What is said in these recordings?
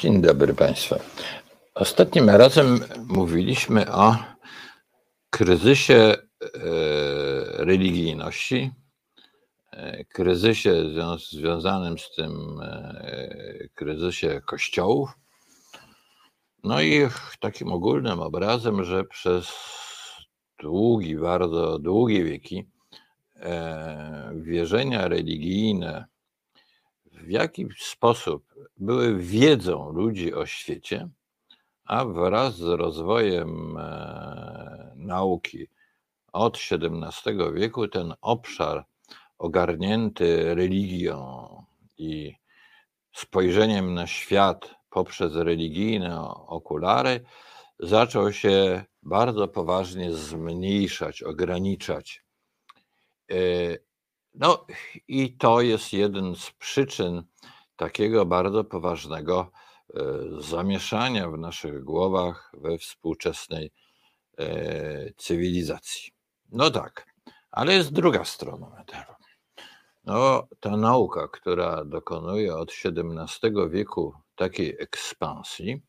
Dzień dobry Państwu. Ostatnim razem mówiliśmy o kryzysie e, religijności, e, kryzysie związanym z tym e, kryzysie kościołów. No i takim ogólnym obrazem, że przez długi, bardzo długie wieki wierzenia religijne w jaki sposób były wiedzą ludzi o świecie, a wraz z rozwojem e, nauki od XVII wieku ten obszar ogarnięty religią i spojrzeniem na świat poprzez religijne okulary zaczął się bardzo poważnie zmniejszać, ograniczać. No i to jest jeden z przyczyn takiego bardzo poważnego e, zamieszania w naszych głowach we współczesnej e, cywilizacji. No tak, ale jest druga strona medalu. No, ta nauka, która dokonuje od XVII wieku takiej ekspansji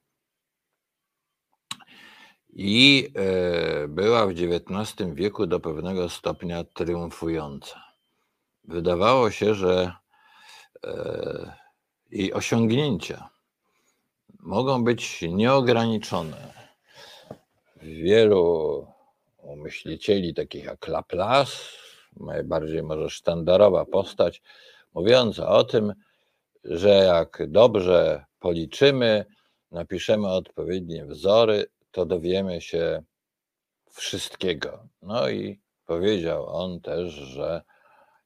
i e, była w XIX wieku do pewnego stopnia triumfująca wydawało się, że e, jej osiągnięcia mogą być nieograniczone. Wielu myślicieli, takich jak Laplace, najbardziej może sztandarowa postać, mówiąca o tym, że jak dobrze policzymy, napiszemy odpowiednie wzory, to dowiemy się wszystkiego. No i powiedział on też, że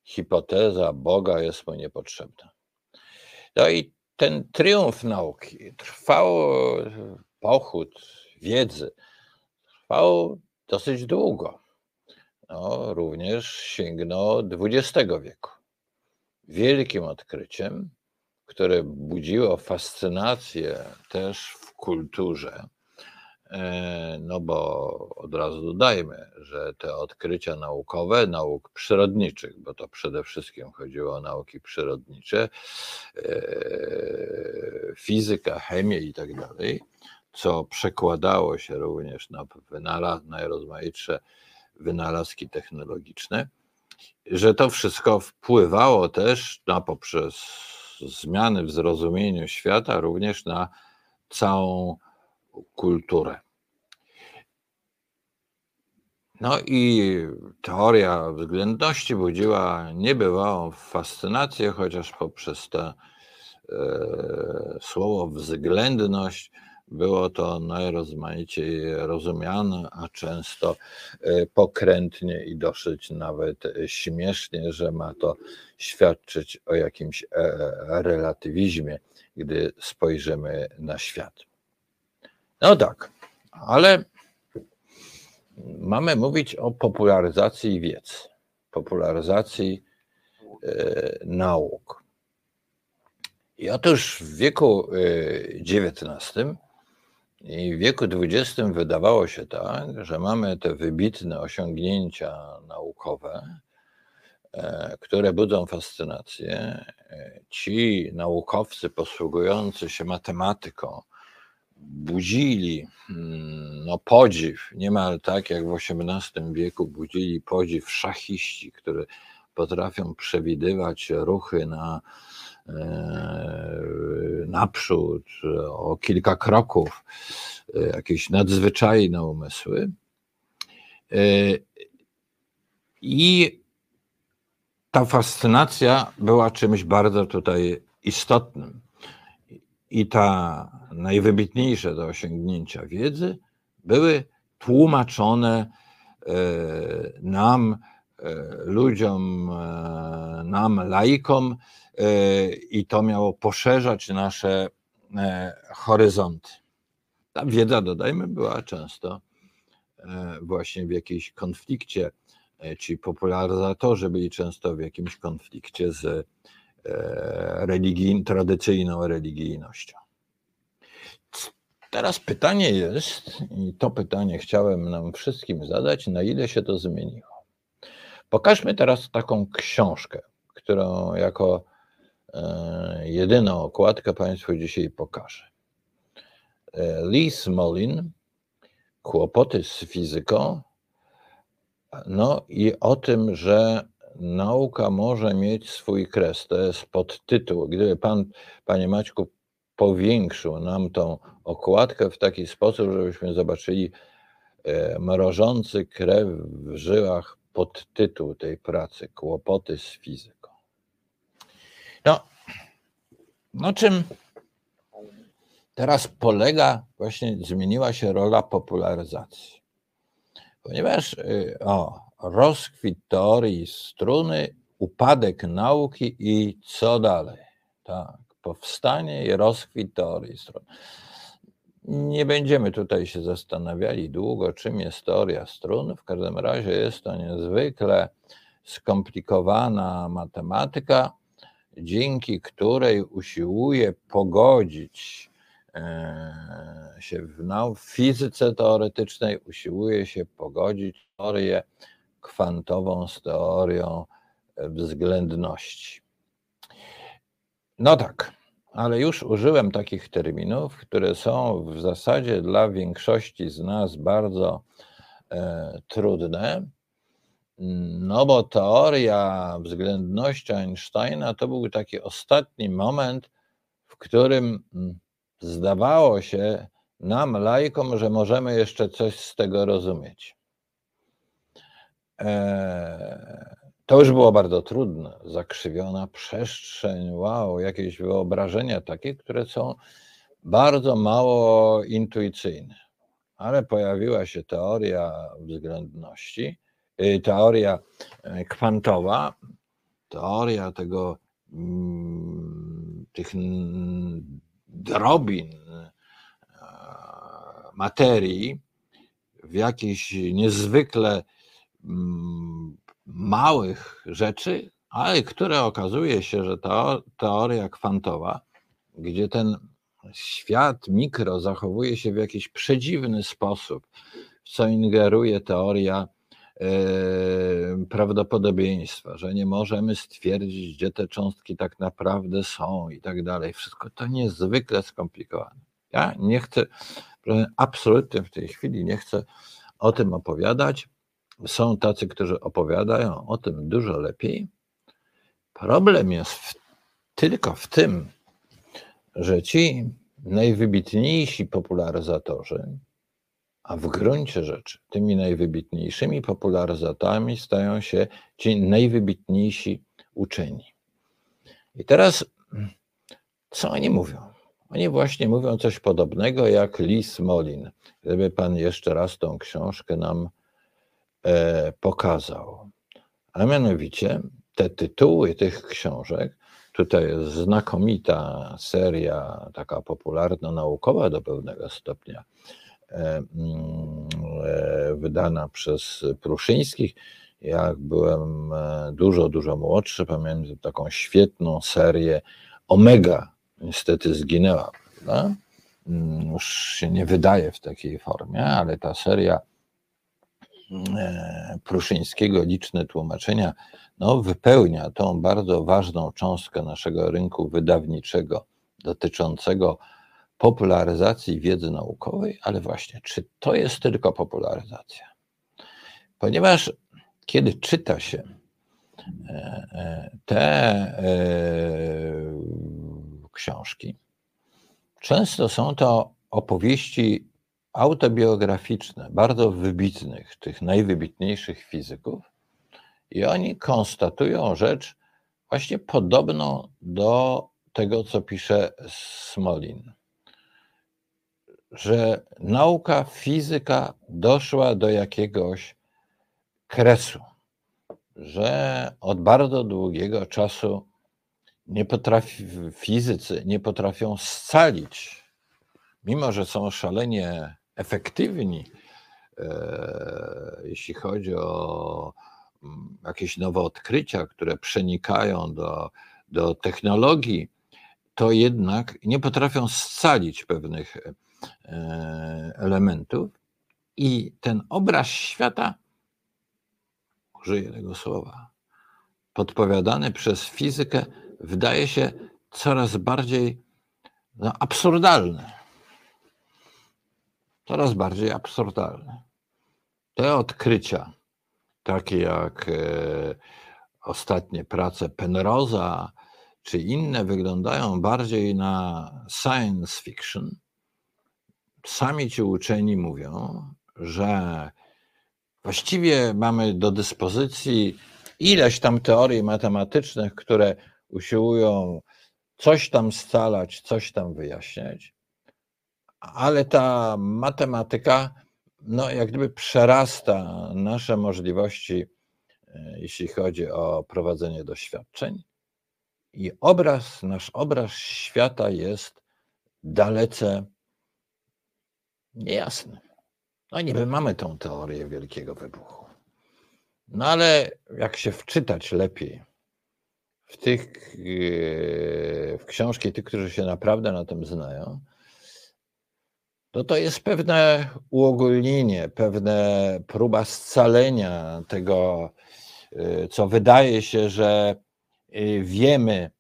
hipoteza Boga jest mu niepotrzebna. No i ten triumf nauki trwał, pochód wiedzy trwał dosyć długo. No, również sięgnął XX wieku. Wielkim odkryciem, które budziło fascynację też w kulturze, no bo od razu dodajmy, że te odkrycia naukowe, nauk przyrodniczych, bo to przede wszystkim chodziło o nauki przyrodnicze, e, fizyka, chemię i tak dalej, co przekładało się również na wynalaz, najrozmaitsze wynalazki technologiczne, że to wszystko wpływało też na poprzez zmiany w zrozumieniu świata, również na całą kulturę. No i teoria względności budziła niebywałą fascynację, chociaż poprzez to e, słowo względność było to najrozmaiciej rozumiane, a często e, pokrętnie i dosyć nawet śmiesznie, że ma to świadczyć o jakimś e, relatywizmie, gdy spojrzymy na świat. No tak, ale mamy mówić o popularyzacji wiedzy, popularyzacji e, nauk. I otóż w wieku XIX e, i w wieku XX wydawało się tak, że mamy te wybitne osiągnięcia naukowe, e, które budzą fascynację. Ci naukowcy posługujący się matematyką, budzili hmm, no, podziw, niemal tak jak w XVIII wieku budzili podziw szachiści, które potrafią przewidywać ruchy na e, naprzód, o kilka kroków, e, jakieś nadzwyczajne umysły. E, I ta fascynacja była czymś bardzo tutaj istotnym. I ta najwybitniejsze do osiągnięcia wiedzy były tłumaczone e, nam, e, ludziom, e, nam, laikom, i to miało poszerzać nasze horyzonty. Ta wiedza, dodajmy, była często właśnie w jakiejś konflikcie, ci popularyzatorzy byli często w jakimś konflikcie z religijn, tradycyjną religijnością. Teraz pytanie jest, i to pytanie chciałem nam wszystkim zadać, na ile się to zmieniło. Pokażmy teraz taką książkę, którą jako e, jedyną okładkę Państwu dzisiaj pokażę. Lee Smolin, kłopoty z fizyką, no i o tym, że nauka może mieć swój kres. To jest podtytuł. Gdyby pan, panie Maćku, powiększył nam tą okładkę w taki sposób, żebyśmy zobaczyli e, mrożący krew w żyłach podtytuł tej pracy Kłopoty z fizyką. No, no czym teraz polega, właśnie zmieniła się rola popularyzacji. Ponieważ y, o, rozkwit teorii struny, upadek nauki i co dalej. Tak, powstanie i rozkwit teorii strun. Nie będziemy tutaj się zastanawiali długo, czym jest teoria strun. W każdym razie jest to niezwykle skomplikowana matematyka, dzięki której usiłuje pogodzić e, się w, w fizyce teoretycznej, usiłuje się pogodzić teorię kwantową z teorią względności. No tak, ale już użyłem takich terminów, które są w zasadzie dla większości z nas bardzo e, trudne. No bo teoria względności Einsteina to był taki ostatni moment, w którym mm, zdawało się nam, lajkom, że możemy jeszcze coś z tego rozumieć. E, to już było bardzo trudne. Zakrzywiona przestrzeń, wow, jakieś wyobrażenia takie, które są bardzo mało intuicyjne. Ale pojawiła się teoria względności, y, teoria e, kwantowa, teoria tego, mm, tych drobin materii w jakiejś niezwykle małych rzeczy, ale które okazuje się, że ta teoria kwantowa, gdzie ten świat mikro zachowuje się w jakiś przedziwny sposób, w co ingeruje teoria e, prawdopodobieństwa, że nie możemy stwierdzić, gdzie te cząstki tak naprawdę są i tak dalej. Wszystko to niezwykle skomplikowane. Ja nie chcę, absolutnie w tej chwili nie chcę o tym opowiadać są tacy, którzy opowiadają o tym dużo lepiej. Problem jest w, tylko w tym, że ci najwybitniejsi popularyzatorzy, a w gruncie rzeczy tymi najwybitniejszymi popularyzatorami stają się ci najwybitniejsi uczeni. I teraz, co oni mówią? Oni właśnie mówią coś podobnego jak Lis Molin. Gdyby pan jeszcze raz tą książkę nam pokazał. A mianowicie te tytuły tych książek, tutaj jest znakomita seria, taka popularno-naukowa do pewnego stopnia, e, mm, e, wydana przez Pruszyńskich. Jak byłem dużo, dużo młodszy, pamiętam taką świetną serię Omega, niestety zginęła, prawda? Mm, już się nie wydaje w takiej formie, ale ta seria E, Pruszyńskiego liczne tłumaczenia no, wypełnia tą bardzo ważną cząstkę naszego rynku wydawniczego dotyczącego popularyzacji wiedzy naukowej, ale właśnie, czy to jest tylko popularyzacja? Ponieważ kiedy czyta się e, e, te książki, często są to opowieści autobiograficzne bardzo wybitnych, tych najwybitniejszych fizyków, i oni konstatują rzecz właśnie podobną do tego, co pisze Smolin, że nauka, fizyka doszła do jakiegoś kresu, że od bardzo długiego czasu nie potrafi, fizycy nie potrafią scalić, mimo że są szalenie efektywni, e, jeśli chodzi o mm, jakieś nowe odkrycia, które przenikają do, do technologii, to jednak nie potrafią scalić pewnych e, elementów i ten obraz świata, użyję tego słowa, podpowiadany przez fizykę, wydaje się coraz bardziej no, absurdalny. Coraz bardziej absurdalne. Te odkrycia, takie jak e, ostatnie prace Penroza czy inne, wyglądają bardziej na science fiction. Sami ci uczeni mówią, że właściwie mamy do dyspozycji ileś tam teorii matematycznych, które usiłują coś tam scalać, coś tam wyjaśniać, ale ta matematyka, no, jak gdyby przerasta nasze możliwości, e, jeśli chodzi o prowadzenie doświadczeń. I obraz, nasz obraz świata jest dalece niejasny. No niby mamy tą teorię wielkiego wybuchu. No ale jak się wczytać lepiej w tych e, w książki tych, którzy się naprawdę na tym znają, to to jest pewne uogólnienie, pewne próba scalenia tego, e, co wydaje się, że e, wiemy,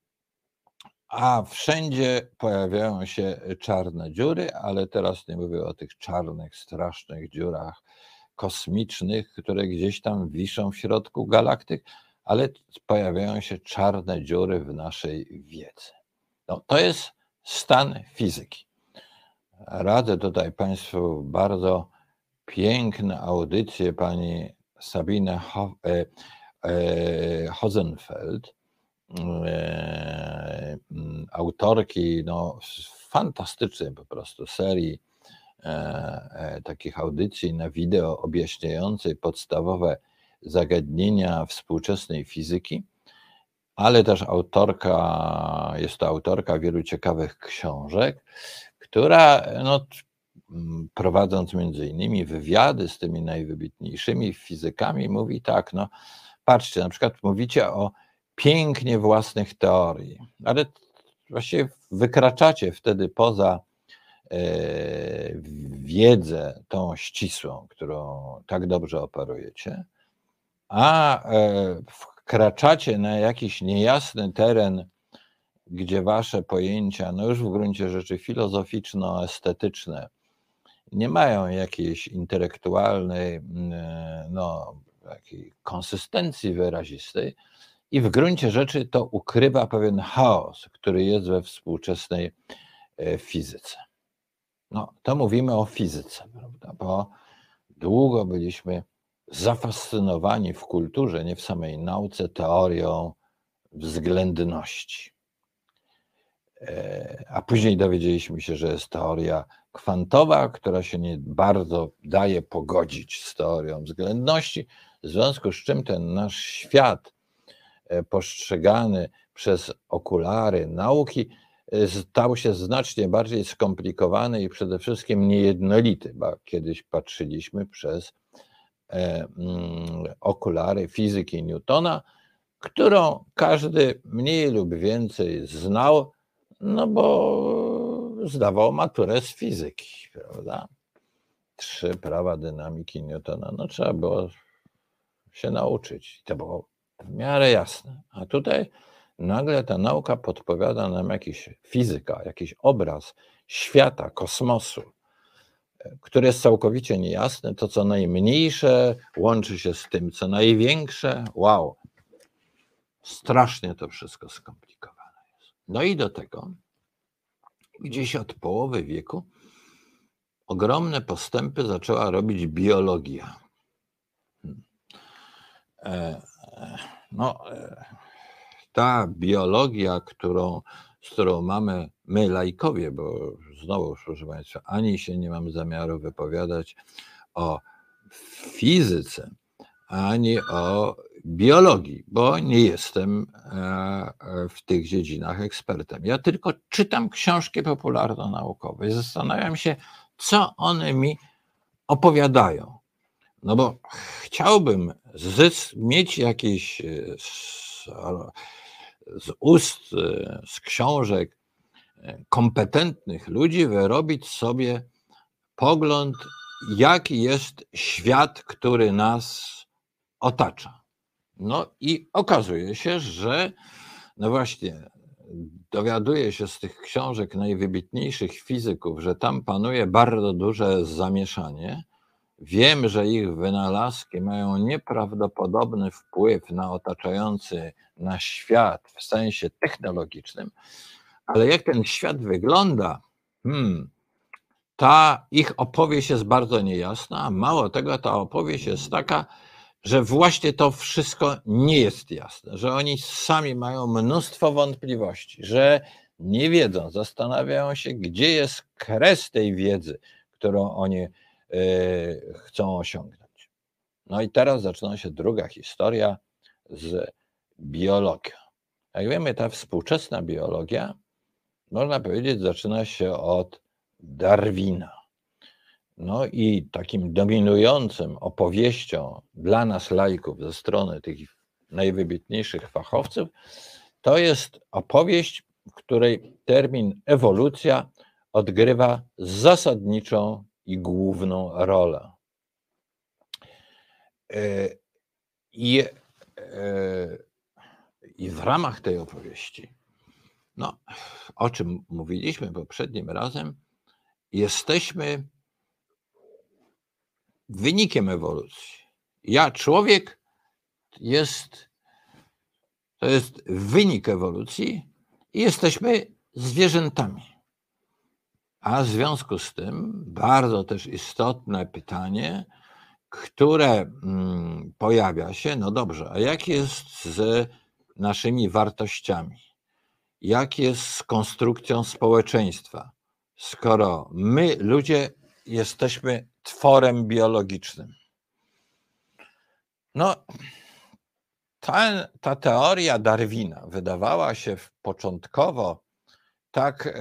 a wszędzie pojawiają się czarne dziury, ale teraz nie mówię o tych czarnych, strasznych dziurach kosmicznych, które gdzieś tam wiszą w środku galaktyk, ale pojawiają się czarne dziury w naszej wiedzy. No, to jest stan fizyki. Radzę tutaj Państwu bardzo piękne audycje pani Sabine e, e, Hozenfeld, e, autorki no, fantastycznej po prostu serii takich audycji na wideo objaśniającej podstawowe zagadnienia współczesnej fizyki, ale też autorka, jest to autorka wielu ciekawych książek, która no, prowadząc między innymi wywiady z tymi najwybitniejszymi fizykami, mówi tak, no patrzcie, na przykład mówicie o pięknie własnych teorii, ale właściwie wykraczacie wtedy poza e, wiedzę tą ścisłą, którą tak dobrze operujecie a e, wkraczacie na jakiś niejasny teren, gdzie wasze pojęcia, no już w gruncie rzeczy filozoficzno-estetyczne, nie mają jakiejś intelektualnej, mm, no, takiej konsystencji wyrazistej, i w gruncie rzeczy to ukrywa pewien chaos, który jest we współczesnej e, fizyce. No, to mówimy o fizyce, prawda? Bo długo byliśmy zafascynowani w kulturze, nie w samej nauce, teorią względności. A później dowiedzieliśmy się, że jest teoria kwantowa, która się nie bardzo daje pogodzić z teorią względności, w związku z czym ten nasz świat e, postrzegany przez okulary nauki e, stał się znacznie bardziej skomplikowany i przede wszystkim niejednolity, bo kiedyś patrzyliśmy przez E, mm, okulary fizyki Newtona, którą każdy mniej lub więcej znał, no bo zdawał maturę z fizyki, prawda? Trzy prawa dynamiki Newtona, no trzeba było się nauczyć. To było w miarę jasne. A tutaj nagle ta nauka podpowiada nam jakiś fizyka, jakiś obraz świata, kosmosu, które jest całkowicie niejasne. To, co najmniejsze, łączy się z tym, co największe. Wow, strasznie to wszystko skomplikowane. No i do tego, gdzieś od połowy wieku, ogromne postępy zaczęła robić biologia. Hmm. E, no, e, ta biologia, którą, z którą mamy my, lajkowie, bo znowu, proszę Państwa, ani się nie mam zamiaru wypowiadać o fizyce, ani o biologii, bo nie jestem e, w tych dziedzinach ekspertem. Ja tylko czytam książki popularno-naukowe i zastanawiam się, co one mi opowiadają. No bo chciałbym mieć jakieś e, z, z ust, e, z książek, kompetentnych ludzi wyrobić sobie pogląd, jaki jest świat, który nas otacza. No i okazuje się, że no właśnie dowiaduje się z tych książek najwybitniejszych fizyków, że tam panuje bardzo duże zamieszanie. Wiem, że ich wynalazki mają nieprawdopodobny wpływ na otaczający na świat w sensie technologicznym, ale jak ten świat wygląda, hmm, ta ich opowieść jest bardzo niejasna, a mało tego, ta opowieść jest taka, że właśnie to wszystko nie jest jasne, że oni sami mają mnóstwo wątpliwości, że nie wiedzą, zastanawiają się, gdzie jest kres tej wiedzy, którą oni e, chcą osiągnąć. No i teraz zaczyna się druga historia z biologią. Jak wiemy, ta współczesna biologia, można powiedzieć, zaczyna się od Darwina. No i takim dominującym opowieścią dla nas laików ze strony tych najwybitniejszych fachowców to jest opowieść, w której termin ewolucja odgrywa zasadniczą i główną rolę. E, I, e, I w ramach tej opowieści, no, o czym mówiliśmy poprzednim razem, jesteśmy wynikiem ewolucji. Ja, człowiek, jest, to jest wynik ewolucji i jesteśmy zwierzętami. A w związku z tym bardzo też istotne pytanie, które mm, pojawia się, no dobrze, a jak jest z naszymi wartościami? Jak jest z konstrukcją społeczeństwa? Skoro my, ludzie, jesteśmy tworem biologicznym. No, ta, ta teoria Darwina wydawała się początkowo tak e,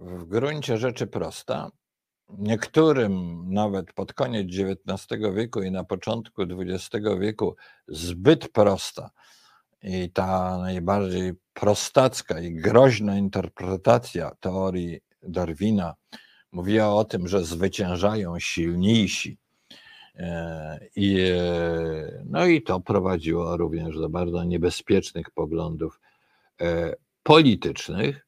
w gruncie rzeczy prosta. Niektórym nawet pod koniec XIX wieku i na początku XX wieku zbyt prosta. I ta najbardziej prostacka i groźna interpretacja teorii Darwina mówiła o tym, że zwyciężają silniejsi. E, I, e, no i to prowadziło również do bardzo niebezpiecznych poglądów e, politycznych.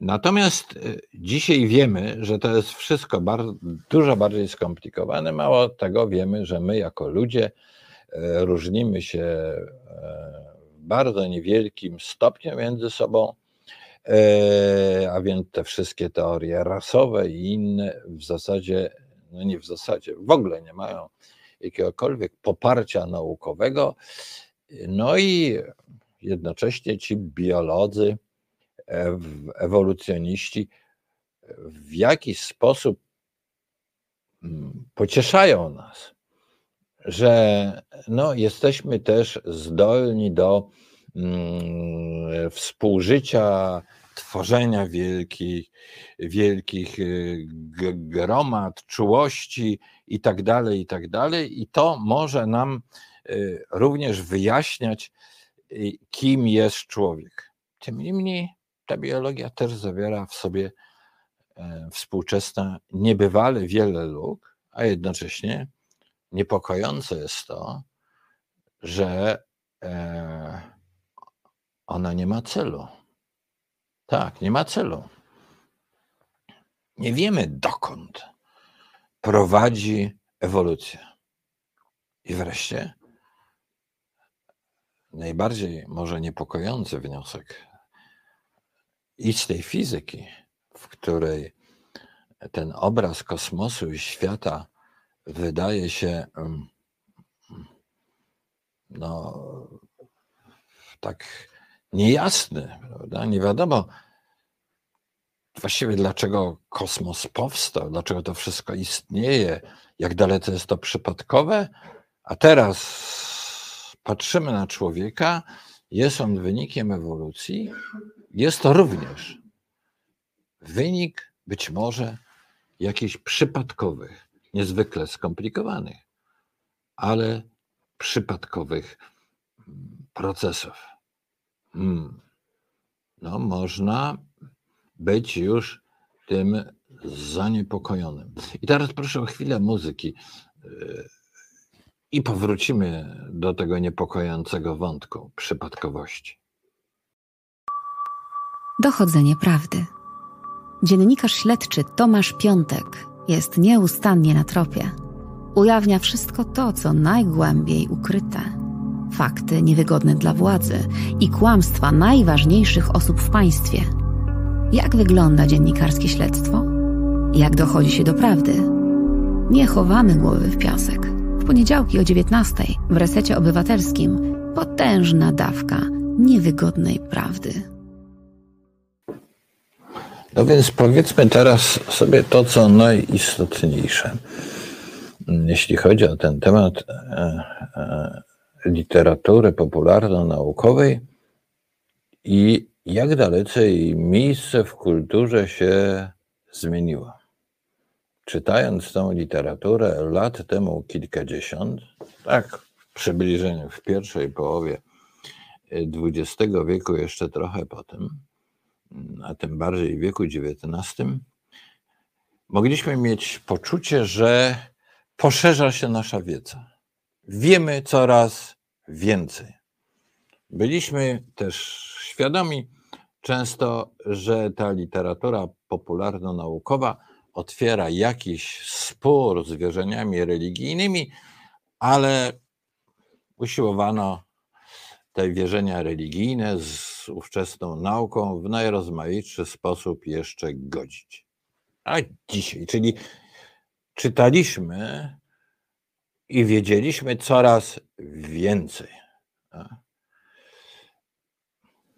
Natomiast dzisiaj wiemy, że to jest wszystko bardzo, dużo bardziej skomplikowane. Mało tego wiemy, że my jako ludzie różnimy się w bardzo niewielkim stopniu między sobą a więc te wszystkie teorie rasowe i inne w zasadzie, no nie w zasadzie, w ogóle nie mają jakiegokolwiek poparcia naukowego. No i jednocześnie ci biolodzy, e, ewolucjoniści w jakiś sposób mm, pocieszają nas, że no, jesteśmy też zdolni do współżycia, tworzenia wielkich, wielkich y, gromad, czułości i tak dalej, i tak. I to może nam y, również wyjaśniać, y, kim jest człowiek. Tym niemniej ta biologia też zawiera w sobie e, współczesna niebywale wiele luk, a jednocześnie niepokojące jest to, że e, ona nie ma celu. Tak, nie ma celu. Nie wiemy dokąd prowadzi ewolucja. I wreszcie najbardziej może niepokojący wniosek i z tej fizyki, w której ten obraz kosmosu i świata wydaje się mm, no, tak niejasny, prawda? Nie wiadomo właściwie dlaczego kosmos powstał, dlaczego to wszystko istnieje, jak dalece jest to przypadkowe, a teraz patrzymy na człowieka, jest on wynikiem ewolucji, jest to również wynik być może jakichś przypadkowych, niezwykle skomplikowanych, ale przypadkowych procesów hmm, no można być już tym zaniepokojonym. I teraz proszę o chwilę muzyki yy, i powrócimy do tego niepokojącego wątku przypadkowości. dochodzenie prawdy. Dziennikarz śledczy Tomasz Piątek jest nieustannie na tropie. Ujawnia wszystko to, co najgłębiej ukryte. Fakty niewygodne dla władzy i kłamstwa najważniejszych osób w państwie. Jak wygląda dziennikarskie śledztwo? Jak dochodzi się do prawdy? Nie chowamy głowy w piasek. W poniedziałki o 19 w resecie obywatelskim potężna dawka niewygodnej prawdy. No więc powiedzmy teraz sobie to, co najistotniejsze. Jeśli chodzi o ten temat e, e, literatury popularno-naukowej i jak dalece jej miejsce w kulturze się zmieniło. Czytając tą literaturę lat temu kilkadziesiąt, tak w przybliżeniu w pierwszej połowie XX wieku, jeszcze trochę potem, a tym bardziej w wieku XIX, mogliśmy mieć poczucie, że poszerza się nasza wiedza. Wiemy coraz więcej. Byliśmy też świadomi często, że ta literatura popularno-naukowa otwiera jakiś spór z wierzeniami religijnymi, ale usiłowano te wierzenia religijne z ówczesną nauką w najrozmaitszy sposób jeszcze godzić. A dzisiaj, czyli czytaliśmy i wiedzieliśmy coraz więcej.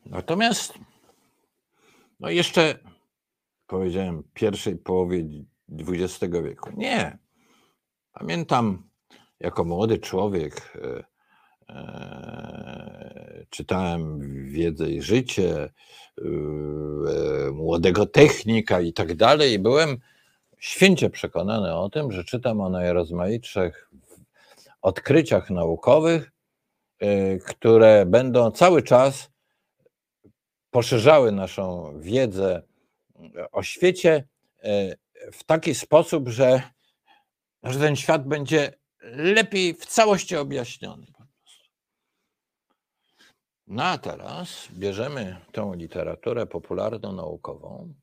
Natomiast, no jeszcze powiedziałem, pierwszej połowie XX wieku. Nie. Pamiętam, jako młody człowiek, e, e, czytałem Wiedzę i Życie, e, młodego technika i tak dalej. Byłem święcie przekonany o tym, że czytam o najrozmaitszych odkryciach naukowych, które będą cały czas poszerzały naszą wiedzę o świecie e, w taki sposób, że, że ten świat będzie lepiej w całości objaśniony. No a teraz bierzemy tą literaturę popularno-naukową,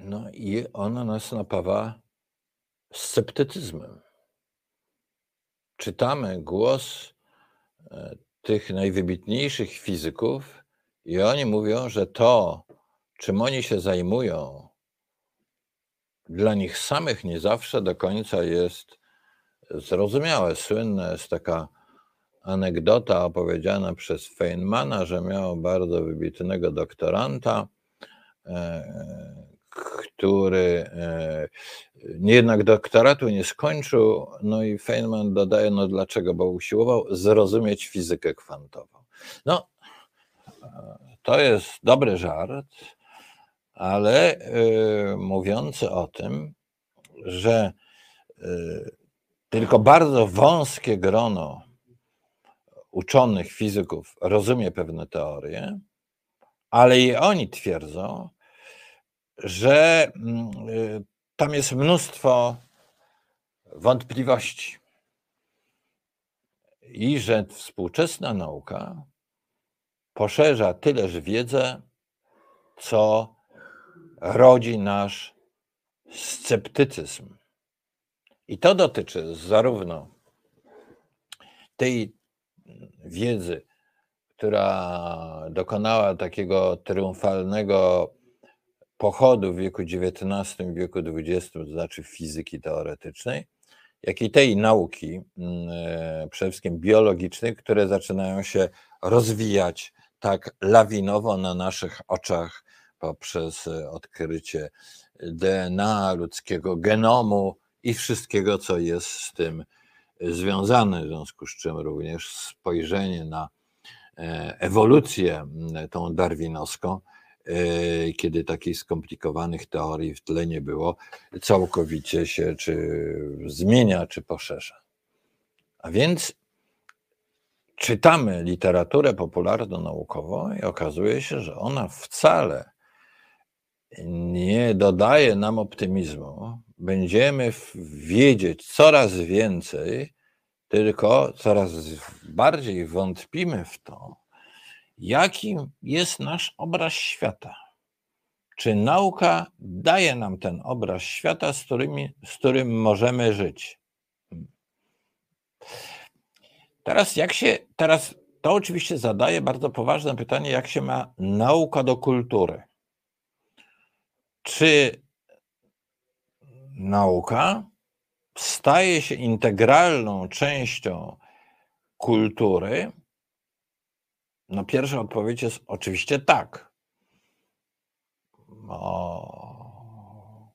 no i ona nas napawa sceptycyzmem. Czytamy głos e, tych najwybitniejszych fizyków, i oni mówią, że to, czym oni się zajmują, dla nich samych nie zawsze do końca jest zrozumiałe. Słynna jest taka anegdota opowiedziana przez Feynmana, że miał bardzo wybitnego doktoranta, e, który e, jednak doktoratu nie skończył. No i Feynman dodaje, no dlaczego? Bo usiłował zrozumieć fizykę kwantową. No, to jest dobry żart, ale y, mówiący o tym, że y, tylko bardzo wąskie grono uczonych fizyków rozumie pewne teorie, ale i oni twierdzą, że mm, y, tam jest mnóstwo wątpliwości i że współczesna nauka poszerza tyleż wiedzę, co rodzi nasz sceptycyzm. I to dotyczy zarówno tej wiedzy, która dokonała takiego triumfalnego pochodu w wieku XIX, wieku XX, to znaczy fizyki teoretycznej, jak i tej nauki, mm, e, przede wszystkim biologicznej, które zaczynają się rozwijać tak lawinowo na naszych oczach poprzez e, odkrycie DNA, ludzkiego genomu i wszystkiego, co jest z tym związane, w związku z czym również spojrzenie na e, ewolucję tą darwinowską, e, kiedy takich skomplikowanych teorii w tle nie było, całkowicie się czy zmienia, czy poszerza. A więc czytamy literaturę popularno-naukową i okazuje się, że ona wcale nie dodaje nam optymizmu. Będziemy wiedzieć coraz więcej, tylko coraz bardziej wątpimy w to jaki jest nasz obraz świata. Czy nauka daje nam ten obraz świata, z, którymi, z którym możemy żyć? Teraz, jak się, teraz to oczywiście zadaje bardzo poważne pytanie, jak się ma nauka do kultury. Czy nauka staje się integralną częścią kultury? No, pierwsza odpowiedź jest oczywiście tak. O,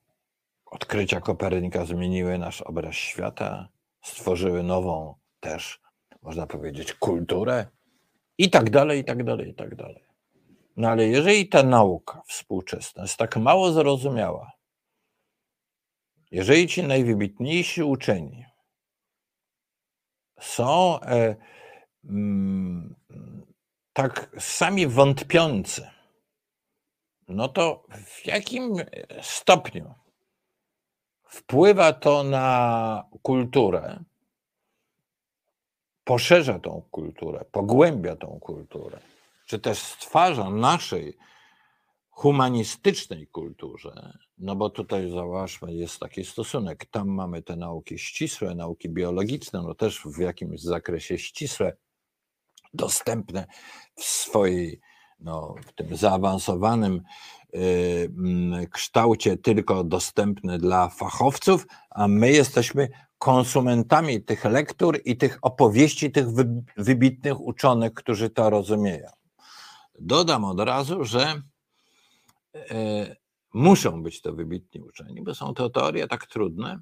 odkrycia Kopernika zmieniły nasz obraz świata, stworzyły nową też, można powiedzieć, kulturę i tak dalej, i tak dalej, i tak dalej. No ale jeżeli ta nauka współczesna jest tak mało zrozumiała, jeżeli ci najwybitniejsi uczeni są e, mm, tak sami wątpiący, no to w jakim stopniu wpływa to na kulturę, poszerza tą kulturę, pogłębia tą kulturę, czy też stwarza naszej humanistycznej kulturze, no bo tutaj zauważmy, jest taki stosunek. Tam mamy te nauki ścisłe, nauki biologiczne, no też w jakimś zakresie ścisłe, dostępne w swojej, no, w tym zaawansowanym y, mm, kształcie, tylko dostępne dla fachowców, a my jesteśmy konsumentami tych lektur i tych opowieści tych wybitnych uczonych, którzy to rozumieją. Dodam od razu, że e, muszą być to wybitni uczeni, bo są to teorie tak trudne,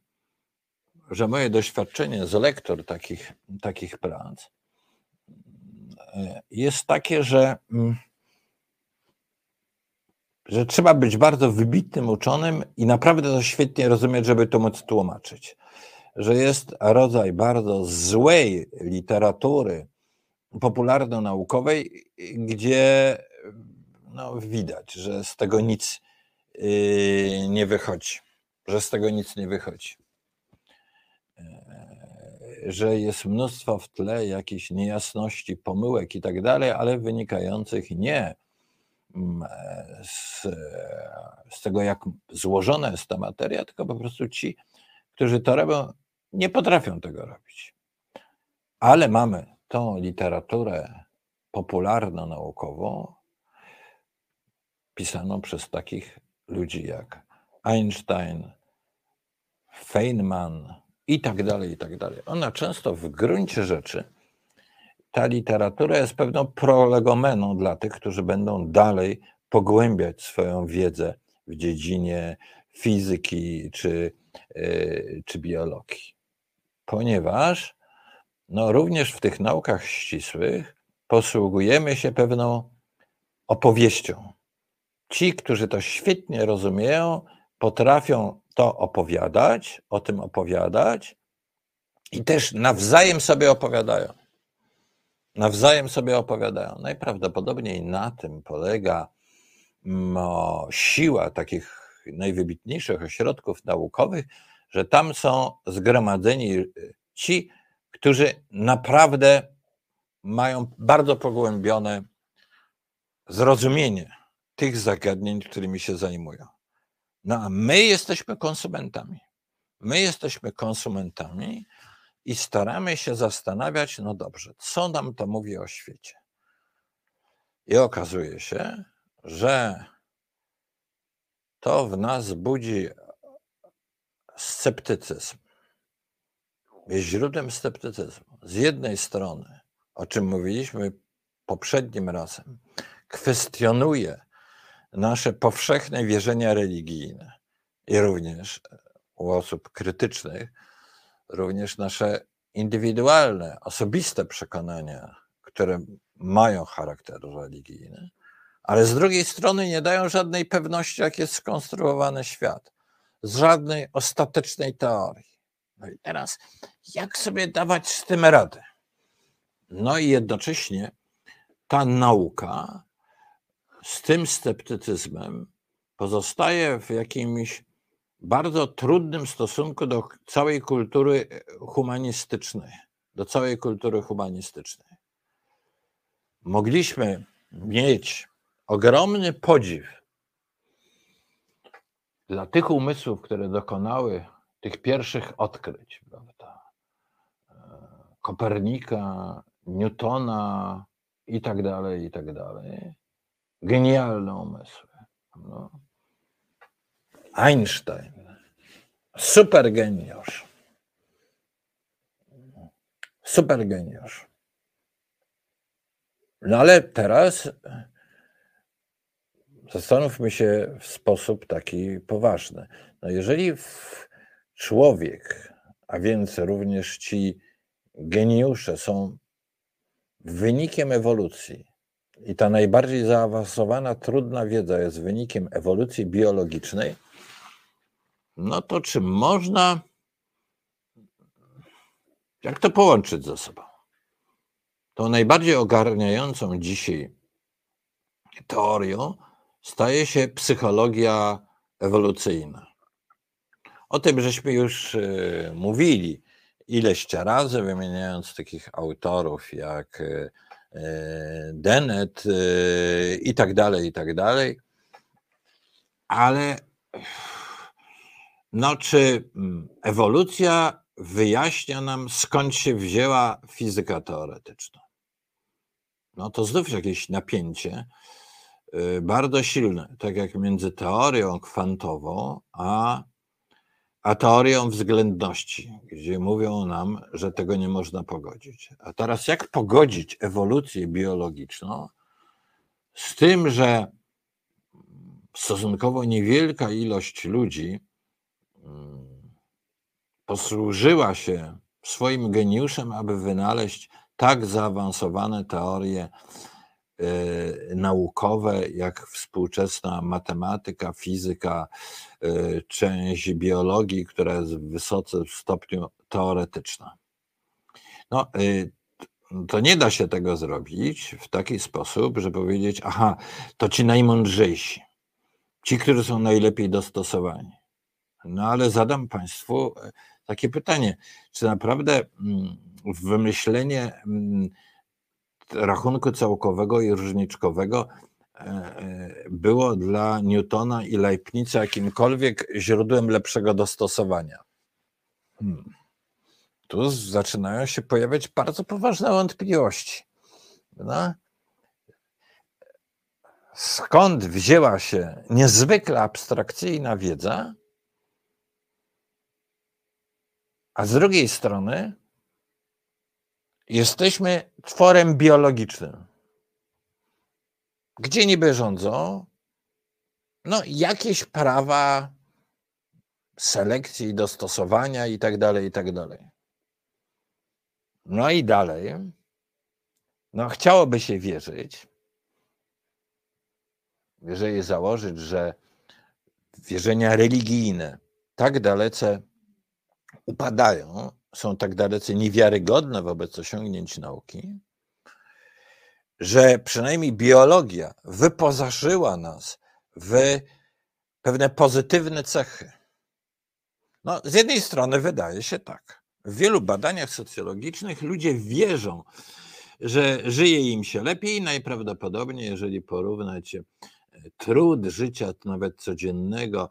że moje doświadczenie z lektor takich, takich prac jest takie, że, mm, że trzeba być bardzo wybitnym uczonym i naprawdę to świetnie rozumieć, żeby to móc tłumaczyć że jest rodzaj bardzo złej literatury popularno-naukowej, gdzie no, widać, że z tego nic yy, nie wychodzi, że z tego nic nie wychodzi. Że jest mnóstwo w tle jakichś niejasności, pomyłek i tak dalej, ale wynikających nie mm, z, z tego, jak złożona jest ta materia, tylko po prostu ci, którzy to robią, nie potrafią tego robić. Ale mamy tą literaturę popularno-naukową pisaną przez takich ludzi jak Einstein, Feynman i tak dalej, i tak dalej. Ona często w gruncie rzeczy, ta literatura jest pewną prolegomeną dla tych, którzy będą dalej pogłębiać swoją wiedzę w dziedzinie fizyki czy, yy, czy biologii ponieważ no, również w tych naukach ścisłych posługujemy się pewną opowieścią. Ci, którzy to świetnie rozumieją, potrafią to opowiadać, o tym opowiadać i też nawzajem sobie opowiadają. Nawzajem sobie opowiadają. Najprawdopodobniej na tym polega no, siła takich najwybitniejszych ośrodków naukowych, że tam są zgromadzeni ci, którzy naprawdę mają bardzo pogłębione zrozumienie tych zagadnień, którymi się zajmują. No a my jesteśmy konsumentami. My jesteśmy konsumentami i staramy się zastanawiać, no dobrze, co nam to mówi o świecie. I okazuje się, że to w nas budzi sceptycyzm jest źródłem sceptycyzmu. Z jednej strony, o czym mówiliśmy poprzednim razem, kwestionuje nasze powszechne wierzenia religijne i również u osób krytycznych, również nasze indywidualne, osobiste przekonania, które mają charakter religijny, ale z drugiej strony nie dają żadnej pewności, jak jest skonstruowany świat z żadnej ostatecznej teorii. No i teraz, jak sobie dawać z tym radę? No i jednocześnie ta nauka z tym sceptycyzmem pozostaje w jakimś bardzo trudnym stosunku do całej kultury humanistycznej, do całej kultury humanistycznej. Mogliśmy mieć ogromny podziw dla tych umysłów, które dokonały tych pierwszych odkryć, prawda? Kopernika, Newtona i tak dalej, i tak dalej. Genialne umysły. No. Einstein, super geniusz. Super geniusz. No ale teraz zastanówmy się w sposób taki poważny. No jeżeli człowiek, a więc również ci geniusze są wynikiem ewolucji i ta najbardziej zaawansowana, trudna wiedza jest wynikiem ewolucji biologicznej, no to czy można, jak to połączyć ze sobą? Tą najbardziej ogarniającą dzisiaj teorią staje się psychologia ewolucyjna. O tym żeśmy już e, mówili ileś razy, wymieniając takich autorów jak e, Dennett e, i tak dalej, i tak dalej. Ale no, czy mm, ewolucja wyjaśnia nam, skąd się wzięła fizyka teoretyczna? No to znów jakieś napięcie y, bardzo silne, tak jak między teorią kwantową a, a teorią względności, gdzie mówią nam, że tego nie można pogodzić. A teraz jak pogodzić ewolucję biologiczną z tym, że stosunkowo niewielka ilość ludzi posłużyła się swoim geniuszem, aby wynaleźć tak zaawansowane teorie y, naukowe, jak współczesna matematyka, fizyka, część biologii, która jest w wysoce w stopniu teoretyczna. No, y, to nie da się tego zrobić w taki sposób, że powiedzieć, aha, to ci najmądrzejsi, ci, którzy są najlepiej dostosowani. No ale zadam Państwu e, takie pytanie, czy naprawdę mm, wymyślenie mm, rachunku całkowego i różniczkowego było dla Newtona i Leibniza jakimkolwiek źródłem lepszego dostosowania? Hmm. Tu zaczynają się pojawiać bardzo poważne wątpliwości. No? Skąd wzięła się niezwykle abstrakcyjna wiedza, A z drugiej strony jesteśmy tworem biologicznym, gdzie niby rządzą no, jakieś prawa selekcji, dostosowania i tak dalej, i tak dalej. No i dalej, no chciałoby się wierzyć, jeżeli założyć, że wierzenia religijne tak dalece upadają, są tak dalece niewiarygodne wobec osiągnięć nauki, że przynajmniej biologia wyposażyła nas w pewne pozytywne cechy. No, z jednej strony wydaje się tak. W wielu badaniach socjologicznych ludzie wierzą, że żyje im się lepiej, najprawdopodobniej, jeżeli porównać trud życia, nawet codziennego,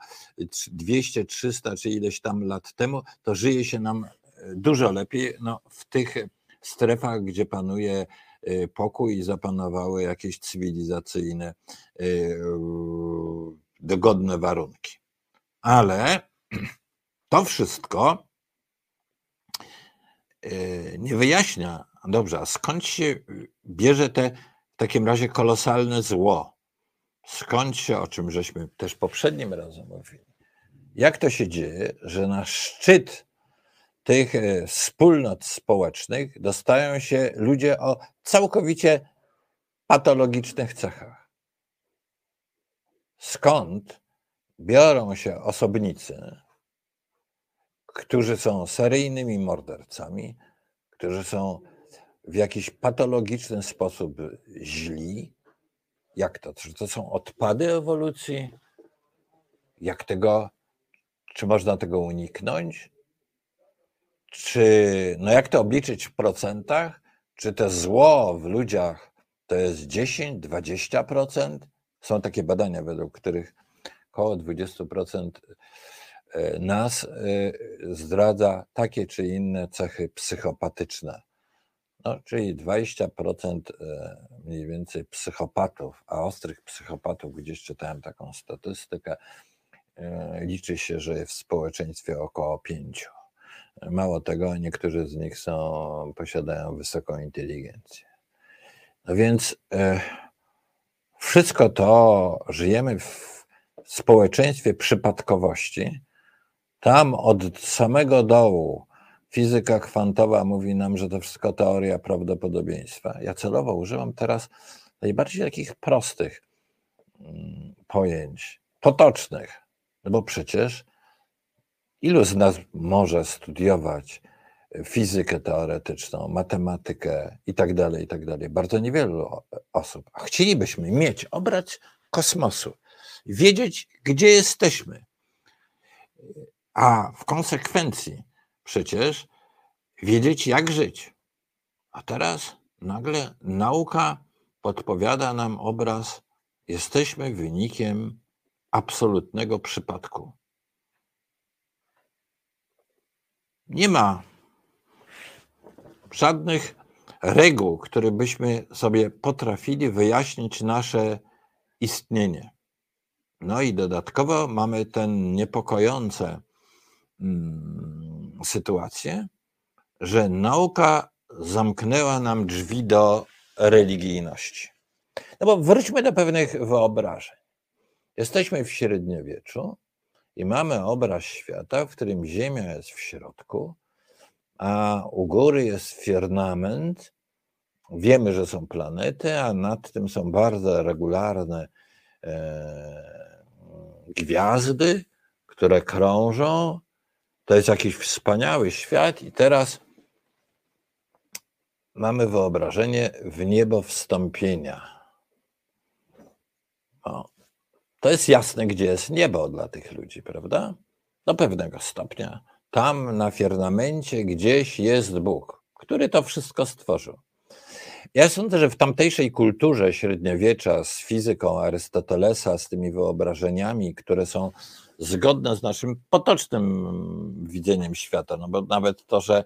200, 300 czy ileś tam lat temu, to żyje się nam e, dużo lepiej no, w tych strefach, gdzie panuje e, pokój i zapanowały jakieś cywilizacyjne, e, dogodne warunki. Ale to wszystko nie wyjaśnia, dobrze, a skąd się bierze te w takim razie kolosalne zło, skąd się, o czym żeśmy też poprzednim razem mówili, jak to się dzieje, że na szczyt tych e, wspólnot społecznych dostają się ludzie o całkowicie patologicznych cechach. Skąd biorą się osobnicy, którzy są seryjnymi mordercami, którzy są w jakiś patologiczny sposób źli, jak to? Czy to są odpady ewolucji? Jak tego, czy można tego uniknąć? Czy, no jak to obliczyć w procentach? Czy to zło w ludziach to jest 10-20%. Są takie badania, według których około 20% e, nas e, zdradza takie czy inne cechy psychopatyczne. No, czyli 20% e, mniej więcej psychopatów, a ostrych psychopatów, gdzieś czytałem taką statystykę, liczy się, że w społeczeństwie około 5. Mało tego, niektórzy z nich są, posiadają wysoką inteligencję. No więc e, wszystko to, żyjemy w społeczeństwie przypadkowości. Tam od samego dołu fizyka kwantowa mówi nam, że to wszystko teoria prawdopodobieństwa. Ja celowo używam teraz najbardziej takich prostych mm, pojęć, potocznych, no bo przecież ilu z nas może studiować fizykę teoretyczną, matematykę i tak dalej, i tak. Bardzo niewielu osób. A chcielibyśmy mieć obraz kosmosu, wiedzieć, gdzie jesteśmy. A w konsekwencji przecież wiedzieć, jak żyć. A teraz nagle nauka podpowiada nam obraz, jesteśmy wynikiem absolutnego przypadku. Nie ma żadnych reguł, które byśmy sobie potrafili wyjaśnić nasze istnienie. No i dodatkowo mamy ten niepokojące mm, sytuację, że nauka zamknęła nam drzwi do religijności. No bo wróćmy do pewnych wyobrażeń. Jesteśmy w średniowieczu i mamy obraz świata, w którym Ziemia jest w środku, a u góry jest firmament. Wiemy, że są planety, a nad tym są bardzo regularne e, gwiazdy, które krążą. To jest jakiś wspaniały świat, i teraz mamy wyobrażenie w niebo wstąpienia. O, to jest jasne, gdzie jest niebo dla tych ludzi, prawda? Do pewnego stopnia tam na firmamencie gdzieś jest Bóg, który to wszystko stworzył. Ja sądzę, że w tamtejszej kulturze średniowiecza z fizyką Arystotelesa, z tymi wyobrażeniami, które są zgodne z naszym potocznym widzeniem świata, no bo nawet to, że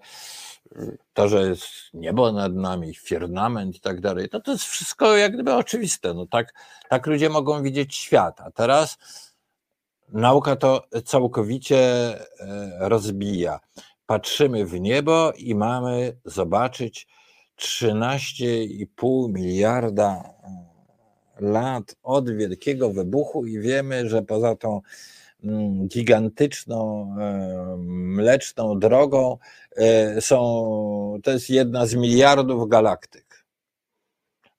to, że jest niebo nad nami, firmament i tak dalej, to to jest wszystko jak gdyby oczywiste. No tak, tak ludzie mogą widzieć świat. A teraz nauka to całkowicie e, rozbija. Patrzymy w niebo i mamy zobaczyć 13,5 miliarda e, lat od wielkiego wybuchu i wiemy, że poza tą gigantyczną e, mleczną drogą są, to jest jedna z miliardów galaktyk.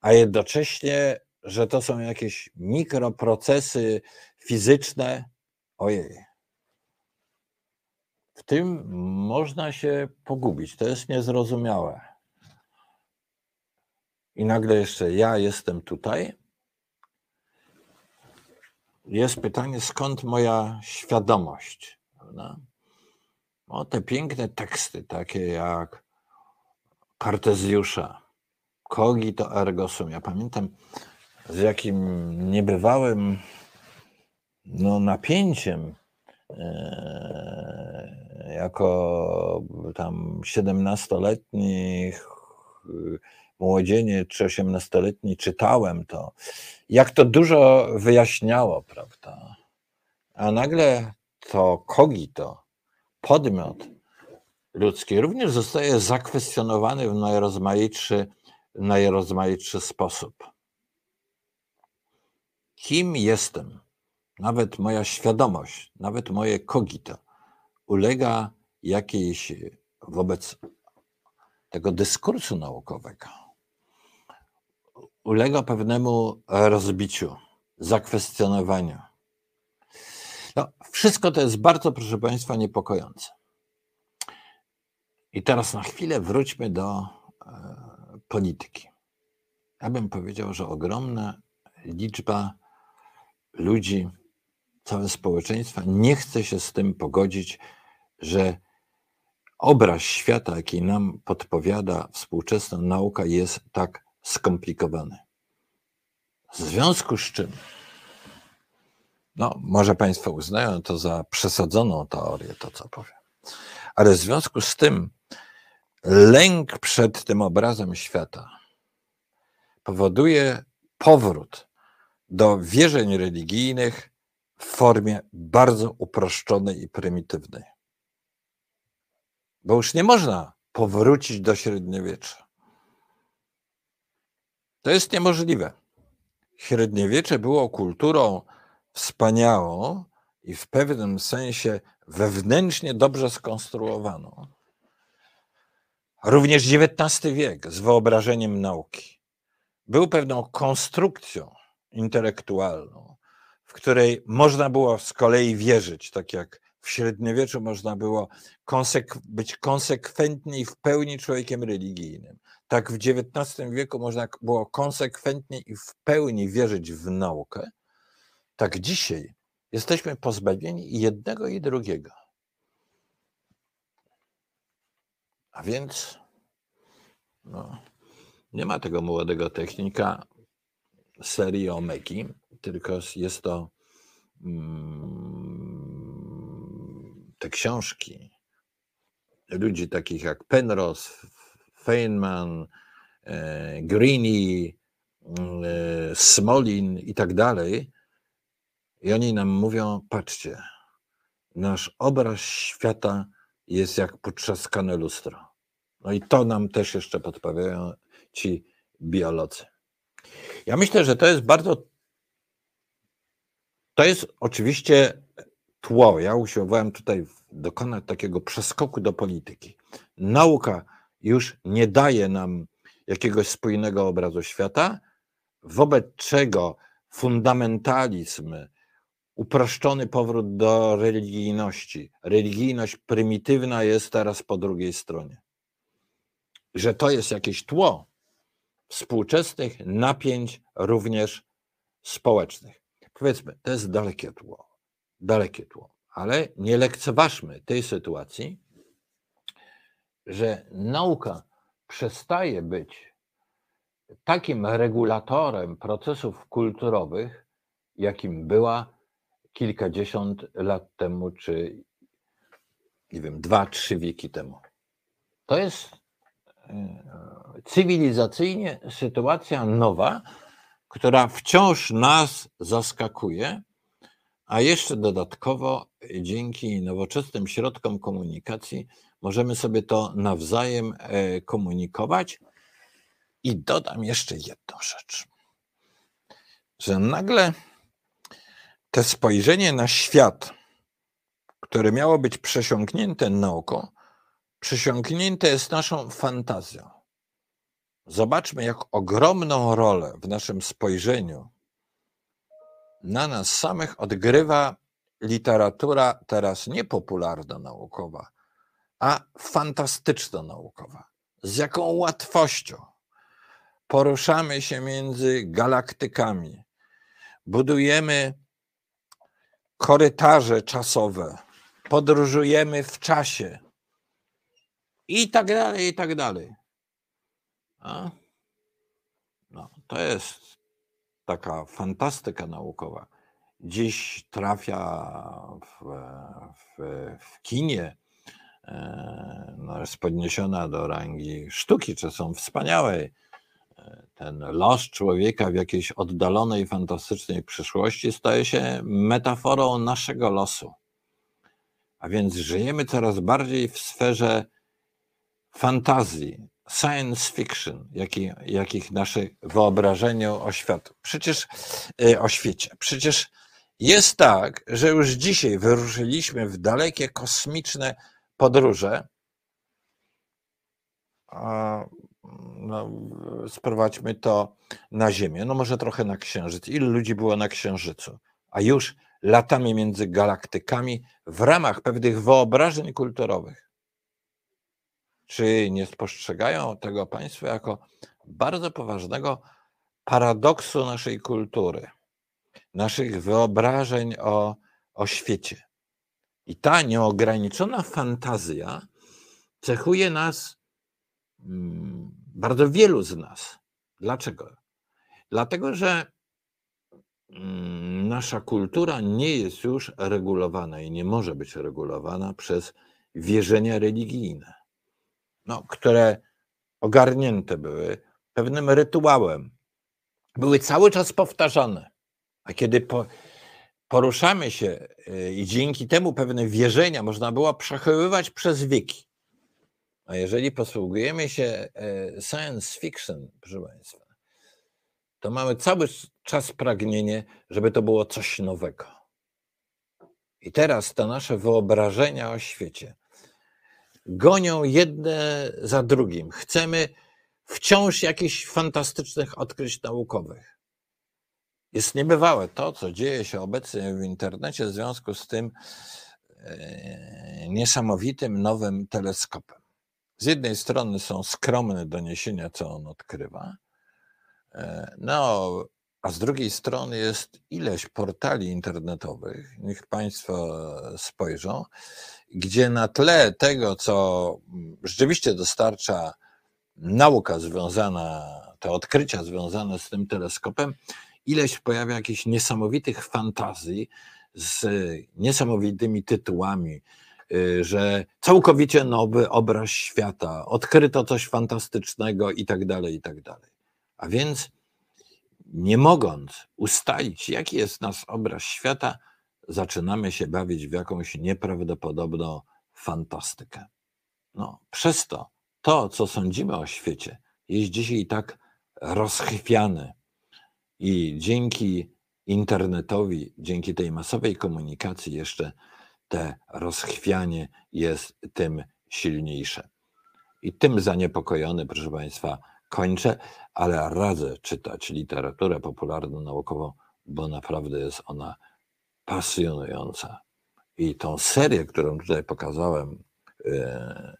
A jednocześnie, że to są jakieś mikroprocesy fizyczne, Ojej. W tym można się pogubić. To jest niezrozumiałe. I nagle jeszcze ja jestem tutaj. Jest pytanie, skąd moja świadomość? Prawda? O te piękne teksty, takie jak Kartezjusza, Cogito ergo sum. Ja pamiętam, z jakim niebywałym no, napięciem e, jako tam 17-letni młodzieniec czy 18-letni czytałem to, jak to dużo wyjaśniało, prawda? A nagle to kogito, podmiot ludzki, również zostaje zakwestionowany w najrozmaitszy, najrozmaitszy sposób. Kim jestem? nawet moja świadomość, nawet moje kogito ulega jakiejś wobec tego dyskursu naukowego, ulega pewnemu rozbiciu, zakwestionowaniu. No, wszystko to jest bardzo, proszę Państwa, niepokojące. I teraz na chwilę wróćmy do e, polityki. Ja bym powiedział, że ogromna liczba ludzi całe społeczeństwa nie chce się z tym pogodzić, że obraz świata, jaki nam podpowiada współczesna nauka, jest tak skomplikowany. W związku z czym, no, może Państwo uznają to za przesadzoną teorię, to co powiem, ale w związku z tym lęk przed tym obrazem świata powoduje powrót do wierzeń religijnych w formie bardzo uproszczonej i prymitywnej. Bo już nie można powrócić do średniowiecza. To jest niemożliwe. Średniowiecze było kulturą wspaniałą i w pewnym sensie wewnętrznie dobrze skonstruowaną. Również XIX wiek z wyobrażeniem nauki był pewną konstrukcją intelektualną, w której można było z kolei wierzyć, tak jak w średniowieczu można było konsek być konsekwentnie i w pełni człowiekiem religijnym. Tak w XIX wieku można było konsekwentnie i w pełni wierzyć w naukę. Tak dzisiaj jesteśmy pozbawieni jednego i drugiego. A więc no, nie ma tego młodego technika serii Omegi, tylko jest to mm, te książki ludzi takich jak Penrose, Feynman, e, Greeny, mm, e, Smolin i tak dalej. I oni nam mówią: patrzcie, nasz obraz świata jest jak potrzaskane lustro. No i to nam też jeszcze podpowiadają ci biolodzy. Ja myślę, że to jest bardzo. To jest oczywiście tło. Ja usiłowałem tutaj dokonać takiego przeskoku do polityki. Nauka już nie daje nam jakiegoś spójnego obrazu świata, wobec czego fundamentalizm, uproszczony powrót do religijności, religijność prymitywna jest teraz po drugiej stronie. Że to jest jakieś tło współczesnych napięć, również społecznych. Powiedzmy, to jest dalekie tło, dalekie tło, ale nie lekceważmy tej sytuacji, że nauka przestaje być takim regulatorem procesów kulturowych, jakim była kilkadziesiąt lat temu, czy nie wiem, dwa, trzy wieki temu. To jest e, cywilizacyjnie sytuacja nowa, która wciąż nas zaskakuje, a jeszcze dodatkowo dzięki nowoczesnym środkom komunikacji możemy sobie to nawzajem e, komunikować. I dodam jeszcze jedną rzecz, że nagle to spojrzenie na świat, które miało być przesiąknięte nauką, przesiąknięte jest naszą fantazją. Zobaczmy, jak ogromną rolę w naszym spojrzeniu na nas samych odgrywa literatura teraz nie popularna naukowa, a fantastyczno-naukowa. Z jaką łatwością poruszamy się między galaktykami, budujemy korytarze czasowe, podróżujemy w czasie i tak dalej, i tak dalej. A? No, to jest taka fantastyka naukowa. Dziś trafia w, w, w kinie no, jest podniesiona do rangi sztuki, czy są wspaniałej. E, ten los człowieka w jakiejś oddalonej, fantastycznej przyszłości staje się metaforą naszego losu. A więc żyjemy coraz bardziej w sferze fantazji, science fiction, jakich, jakich nasze wyobrażeniu o światu. Przecież e, o świecie. Przecież jest tak, że już dzisiaj wyruszyliśmy w dalekie kosmiczne podróże, no, sprowadźmy to na Ziemię, no może trochę na Księżyc. Ile ludzi było na Księżycu? A już latami między galaktykami w ramach pewnych wyobrażeń kulturowych. Czy nie spostrzegają tego Państwo jako bardzo poważnego paradoksu naszej kultury, naszych wyobrażeń o, o świecie? I ta nieograniczona fantazja cechuje nas, mm, bardzo wielu z nas. Dlaczego? Dlatego, że mm, nasza kultura nie jest już regulowana i nie może być regulowana przez wierzenia religijne, no, które ogarnięte były pewnym rytuałem, były cały czas powtarzane. A kiedy po, poruszamy się y, i dzięki temu pewne wierzenia można było przechowywać przez wieki. A jeżeli posługujemy się y, science fiction, proszę Państwa, to mamy cały czas pragnienie, żeby to było coś nowego. I teraz te nasze wyobrażenia o świecie gonią jedne za drugim. Chcemy wciąż jakichś fantastycznych odkryć naukowych. Jest niebywałe to, co dzieje się obecnie w internecie w związku z tym e, niesamowitym nowym teleskopem. Z jednej strony są skromne doniesienia, co on odkrywa, e, no, a z drugiej strony jest ileś portali internetowych, niech Państwo spojrzą, gdzie na tle tego, co rzeczywiście dostarcza nauka związana, te odkrycia związane z tym teleskopem, ileś pojawia jakichś niesamowitych fantazji z niesamowitymi tytułami, y, że całkowicie nowy obraz świata, odkryto coś fantastycznego i tak dalej, i tak dalej. A więc nie mogąc ustalić, jaki jest nasz obraz świata, zaczynamy się bawić w jakąś nieprawdopodobną fantastykę. No, przez to to, co sądzimy o świecie, jest dzisiaj tak rozchwiane i dzięki internetowi, dzięki tej masowej komunikacji jeszcze te rozchwianie jest tym silniejsze. I tym zaniepokojony, proszę Państwa, kończę, ale radzę czytać literaturę popularną naukową, bo naprawdę jest ona pasjonująca. I tą serię, którą tutaj pokazałem, e,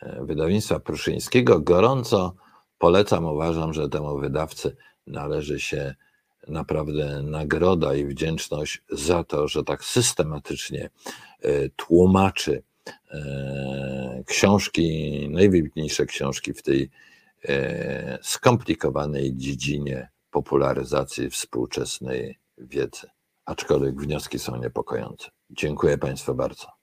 e, wydawnictwa Pruszyńskiego, gorąco polecam. Uważam, że temu wydawcy należy się naprawdę nagroda i wdzięczność za to, że tak systematycznie e, tłumaczy książki, najwybitniejsze książki w tej skomplikowanej dziedzinie popularyzacji współczesnej wiedzy aczkolwiek wnioski są niepokojące. Dziękuję Państwu bardzo.